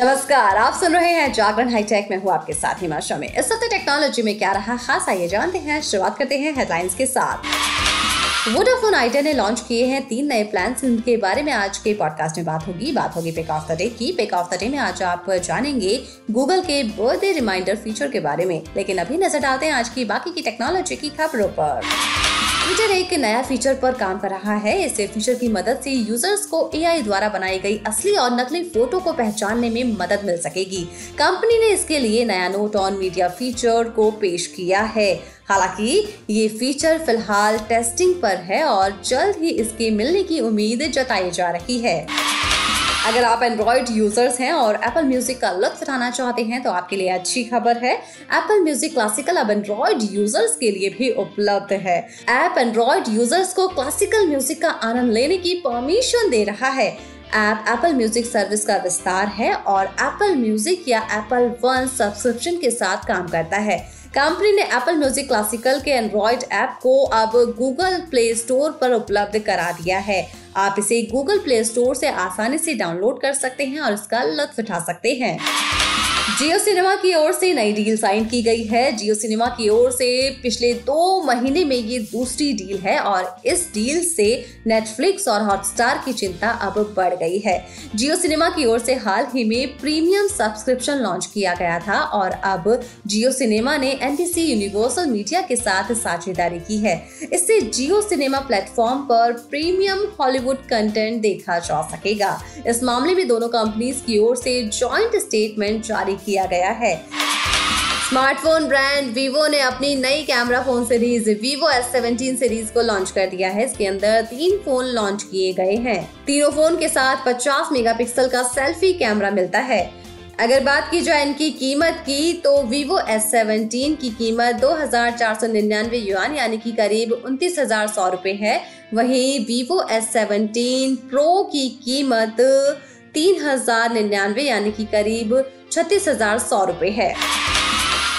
नमस्कार, आप सुन रहे हैं जागरण हाईटेक। में हूँ आपके साथ हिमा शमी। इस हफ़्ते टेक्नोलॉजी में क्या रहा खास, आइए जानते हैं। शुरुआत करते हैं हेडलाइंस के साथ। वोडाफोन आइडिया ने लॉन्च किए हैं तीन नए प्लान इनके बारे में आज के पॉडकास्ट में बात होगी। बात होगी पिक ऑफ़ द डे की। पिक ऑफ़ द डे में आज आप जानेंगे गूगल के बर्थडे रिमाइंडर फीचर के बारे में। लेकिन अभी नज़र डालते हैं आज की बाकी की टेक्नोलॉजी की खबरों पर। ट्विटर एक नया फीचर पर काम कर रहा है। इस फीचर की मदद से यूज़र्स को एआई द्वारा बनाई गई असली और नकली फ़ोटो को पहचानने में मदद मिल सकेगी। कंपनी ने इसके लिए नया नोट ऑन मीडिया फीचर को पेश किया है। हालाँकि, ये फीचर फ़िलहाल टेस्टिंग पर है और जल्द ही इसके मिलने की उम्मीद जताई जा रही है। अगर आप एंड्रॉइड यूज़र्स हैं और एप्पल म्यूज़िक का लुत्फ उठाना चाहते हैं तो आपके लिए अच्छी खबर है। एप्पल म्यूज़िक क्लासिकल अब एंड्रॉइड यूज़र्स के लिए भी उपलब्ध है। ऐप एंड्रॉइड यूज़र्स को क्लासिकल म्यूज़िक का आनंद लेने की परमिशन दे रहा है। ऐप एप्पल म्यूज़िक सर्विस का विस्तार है और एप्पल म्यूज़िक या एप्पल वन सब्सक्रिप्शन के साथ काम करता है। कंपनी ने एप्पल म्यूज़िक क्लासिकल के एंड्रॉयड ऐप को अब गूगल प्ले स्टोर पर उपलब्ध करा दिया है। आप इसे गूगल प्ले स्टोर से आसानी से डाउनलोड कर सकते हैं और इसका लुत्फ उठा सकते हैं। जियो सिनेमा की ओर से नई डील साइन की गई है। जियो सिनेमा की ओर से पिछले दो महीने में ये दूसरी डील है और इस डील से नेटफ्लिक्स और हॉटस्टार की चिंता अब बढ़ गई है। जियो सिनेमा की ओर से हाल ही में प्रीमियम सब्सक्रिप्शन लॉन्च किया गया था और अब जियो सिनेमा ने एनबीसी यूनिवर्सल मीडिया के साथ साझेदारी की है। इससे जियो सिनेमा प्लेटफॉर्म पर प्रीमियम हॉलीवुड कंटेंट देखा जा सकेगा। इस मामले में दोनों कंपनीज़ की ओर से ज्वाइंट स्टेटमेंट जारी किया गया है। स्मार्टफ़ोन ब्रांड वीवो ने अपनी नई camera phone series Vivo S seventeen series को लॉन्च कर दिया है। इसके अंदर तीन फ़ोन लॉन्च किए गए हैं। तीनों फ़ोन के साथ 50 मेगापिक्सल का सेल्फी कैमरा मिलता है। अगर बात की जाए इनकी कीमत की तो वीवो एस सेवनटीन की कीमत दो हज़ार चार सौ निन्यानवे युआन यानी कि करीब उनतीस हज़ार सौ रुपए है। वहीं वीवो एस सेवनटीन प्रो की कीमत तीन हज़ार निन्यानवे, यानी कि करीब छत्तीस हज़ार सौ रूपए है।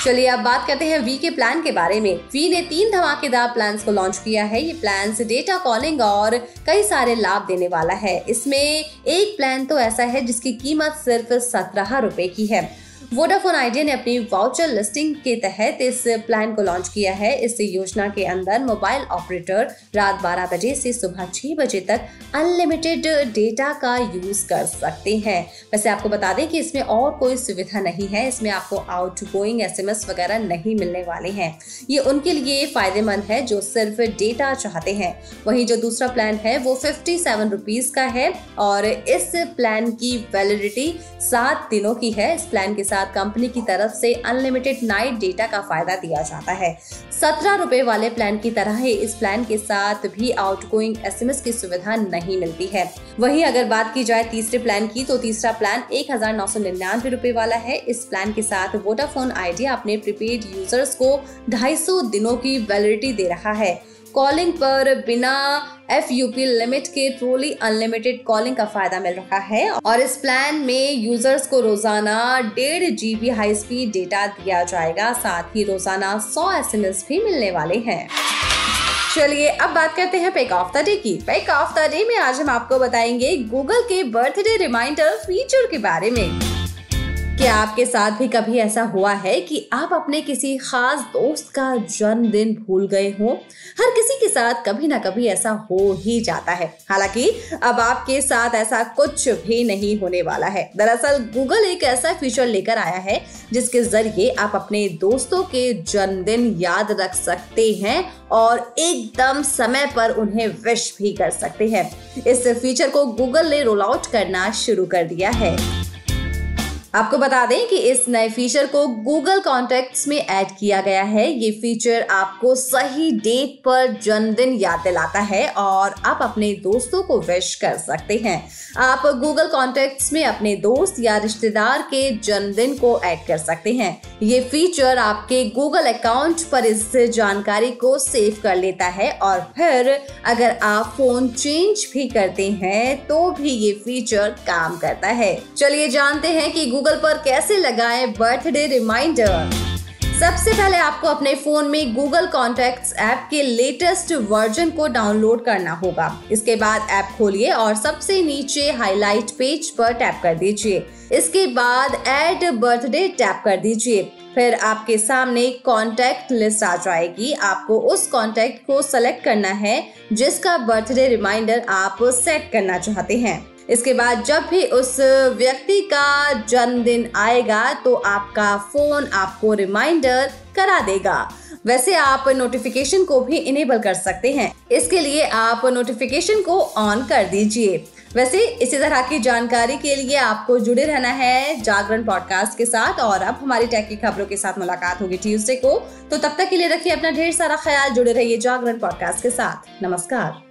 चलिए अब बात करते हैं वी के प्लान के बारे में। वी ने तीन धमाकेदार प्लान को लॉन्च किया है। ये प्लान डेटा कॉलिंग और कई सारे लाभ देने वाला है। इसमें एक प्लान तो ऐसा है जिसकी कीमत सिर्फ़ सत्रह रूपए की है। वोडाफोन आइडिया ने अपनी वाउचर लिस्टिंग के तहत इस प्लान को लॉन्च किया है। इस योजना के अंदर मोबाइल ऑपरेटर रात 12 बजे से सुबह 6 बजे तक अनलिमिटेड डेटा का यूज़ कर सकते हैं। वैसे आपको बता दें कि इसमें और कोई सुविधा नहीं है। इसमें आपको आउट गोइंग एसएमएस वगैरह नहीं मिलने वाले हैं। ये उनके लिए फ़ायदेमंद है जो सिर्फ़ डेटा चाहते हैं। वही जो दूसरा प्लान है, वो फिफ्टी सेवन रुपीज़ का है और इस प्लान की वैलिडिटी सात दिनों की है। इस प्लान के साथ कंपनी की तरफ़ से अनलिमिटेड नाइट डेटा का फ़ायदा दिया जाता है। सत्रह रुपए वाले प्लान की तरह ही इस प्लान के साथ भी आउटगोइंग एसएमएस की सुविधा नहीं मिलती है। वहीं अगर बात की जाए तीसरे प्लान की तो तीसरा प्लान एक हज़ार नौ सौ निन्यानवे रूपए वाला है। इस प्लान के साथ वोडाफोन आइडिया अपने प्रीपेड यूज़र्स को ढाई सौ दिनों की वैलिडिटी दे रहा है। कॉलिंग पर बिना एफ़ यूपी लिमिट के ट्रोली अनलिमिटेड कॉलिंग का फ़ायदा मिल रहा है और इस प्लान में यूज़र्स को रोज़ाना डेढ़ जीबी हाई स्पीड डेटा दिया जाएगा। साथ ही रोज़ाना सौ एसएमएस भी मिलने वाले हैं। चलिए अब बात करते हैं पेक ऑफ़ द डे की। पेक ऑफ़ द डे में आज हम आपको बताएँगे गूगल के बर्थडे रिमाइंडर फीचर के बारे में। क्या आपके साथ भी कभी ऐसा हुआ है कि आप अपने किसी खास दोस्त का जन्मदिन भूल गए हो? हर किसी के साथ कभी ना कभी ऐसा हो ही जाता है। हालाँकि, अब आपके साथ ऐसा कुछ भी नहीं होने वाला है। दरअसल गूगल एक ऐसा फीचर लेकर आया है, जिसके ज़रिए आप अपने दोस्तों के जन्मदिन याद रख सकते हैं और एकदम समय पर उन्हें विश भी कर सकते हैं। इस फीचर को गूगल ने रोल आउट करना शुरू कर दिया है। आपको बता दें कि इस नए फीचर को गूगल कॉन्टेक्ट्स में ऐड किया गया है। ये फीचर आपको सही डेट पर जन्मदिन याद दिलाता है और आप अपने दोस्तों को विश कर सकते हैं। आप गूगल कॉन्टेक्ट्स में अपने दोस्त या रिश्तेदार के जन्मदिन को ऐड कर सकते हैं। ये फीचर आपके गूगल अकाउंट पर इस जानकारी को सेव कर लेता है और फिर अगर आप फ़ोन चेंज भी करते हैं तो भी ये फीचर काम करता है। चलिए जानते हैं कि गूगल पर कैसे लगाएँ बर्थडे रिमाइंडर? सबसे पहले आपको अपने फ़ोन में गूगल कॉन्टेक्ट ऐप के लेटेस्ट वर्जन को डाउनलोड करना होगा। इसके बाद ऐप खोलिए और सबसे नीचे हाईलाइट पेज पर टैप कर दीजिए। इसके बाद एड बर्थडे टैप कर दीजिए। फिर आपके सामने कॉन्टेक्ट लिस्ट आ जाएगी। आपको उस कॉन्टेक्ट को सेलेक्ट करना है जिसका बर्थडे रिमाइंडर आप सेट करना चाहते हैं। इसके बाद जब भी उस व्यक्ति का जन्मदिन आएगा तो आपका फ़ोन आपको रिमाइंडर करा देगा। वैसे आप नोटिफिकेशन को भी इनेबल कर सकते हैं। इसके लिए आप नोटिफिकेशन को ऑन कर दीजिए। वैसे इसी तरह की जानकारी के लिए आपको जुड़े रहना है जागरण पॉडकास्ट के साथ, और अब हमारी टेक की खबरों के साथ मुलाकात होगी ट्यूसडे को। तो तब तक के लिए रखिए अपना ढेर सारा ख्याल, जुड़े रहिए जागरण पॉडकास्ट के साथ। नमस्कार।